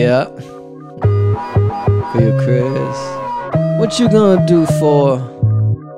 Yeah. For you, Chris. What you gonna do for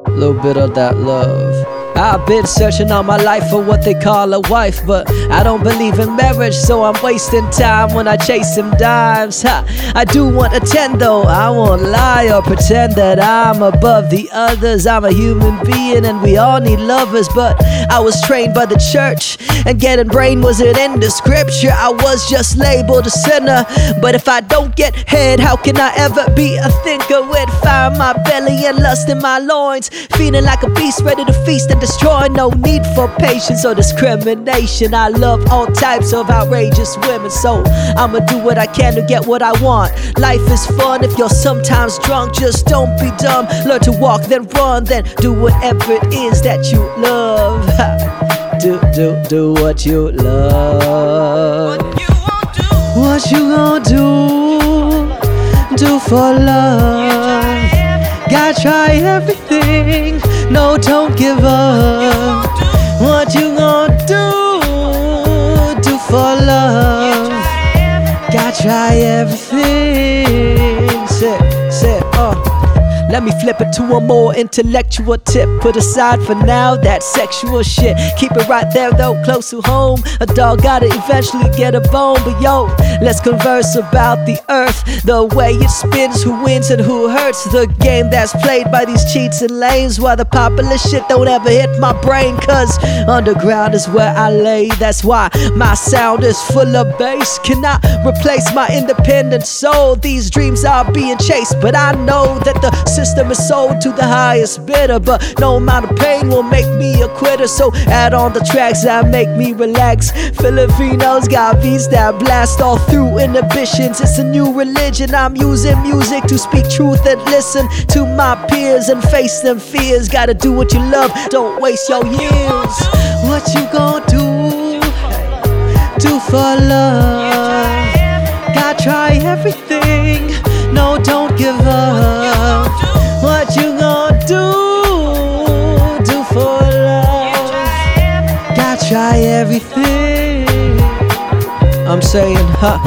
a little bit of that love? I've been searching all my life for what they call a wife, but I don't believe in marriage, so I'm wasting time when I chase them dimes. Ha, I do want a 10 though, I won't lie or pretend that I'm above the others. I'm a human being and we all need lovers, but I was trained by the church, and getting brain wasn't in the scripture. I was just labeled a sinner, but if I don't get head, how can I ever be a thinker with fire in my belly and lust in my loins? Feeling like a beast ready to feast and destroy. No need for patience or discrimination. I love all types of outrageous women, so I'ma do what I can to get what I want. Life is fun if you're sometimes drunk, just don't be dumb. Learn to walk, then run, then do whatever it is that you love. do, do, do what you love. What you gonna do? Do for love. Gotta try everything. No, don't give up. What you gonna do? Do for love. Gotta try everything. Let me flip it to a more intellectual tip. Put aside for now that sexual shit. Keep it right there though, close to home. A dog gotta eventually get a bone. But yo, let's converse about the earth. The way it spins, who wins and who hurts. The game that's played by these cheats and lanes. While the popular shit don't ever hit my brain. Cause underground is where I lay. That's why my sound is full of bass. Cannot replace my independent soul. These dreams are being chased. But I know that the system is sold to the highest bidder. But no amount of pain will make me a quitter. So add on the tracks that make me relax. Filipinos got beats that blast all through inhibitions. It's a new religion. I'm using music to speak truth and listen to my peers and face them fears. Gotta do what you love, don't waste your years. What you gonna do? Do for love. Gotta try everything. No, don't give up. I'm saying, huh?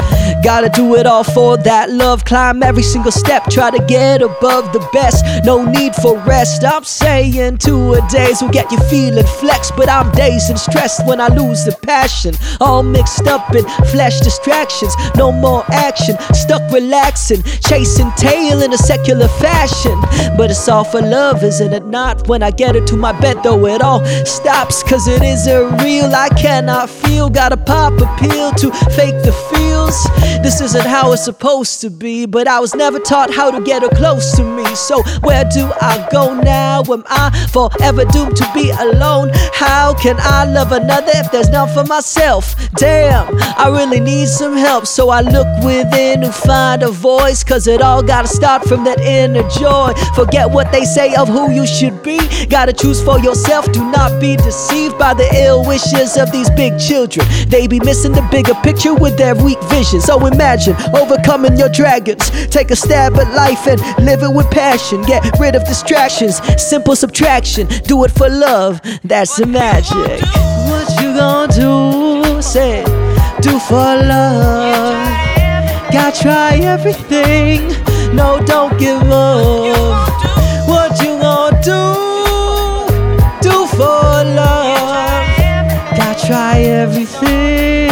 Gotta do it all for that love. Climb every single step, try to get above the best. No need for rest. I'm saying two a days will get you feeling flex, but I'm dazed and stressed when I lose the passion. All mixed up in flesh distractions. No more action, stuck relaxing, chasing tail in a secular fashion. But it's all for love, isn't it not? When I get it to my bed, though, it all stops, cause it isn't real. I cannot feel, gotta pop a pill to fake the feels. This isn't how it's supposed to be, but I was never taught how to get her close to me. So, where do I go now? Am I forever doomed to be alone? How can I love another if there's none for myself? Damn, I really need some help. So, I look within to find a voice, cause it all gotta start from that inner joy. Forget what they say of who you should be. Gotta choose for yourself. Do not be deceived by the ill wishes of these big children. They be missing the bigger picture with their weak vision. So imagine overcoming your dragons. Take a stab at life and live it with passion. Get rid of distractions, simple subtraction. Do it for love, that's the magic. What you gonna do? Say, do for love. Gotta try everything. No, don't give up. What you gonna do? Do for love. Gotta try everything.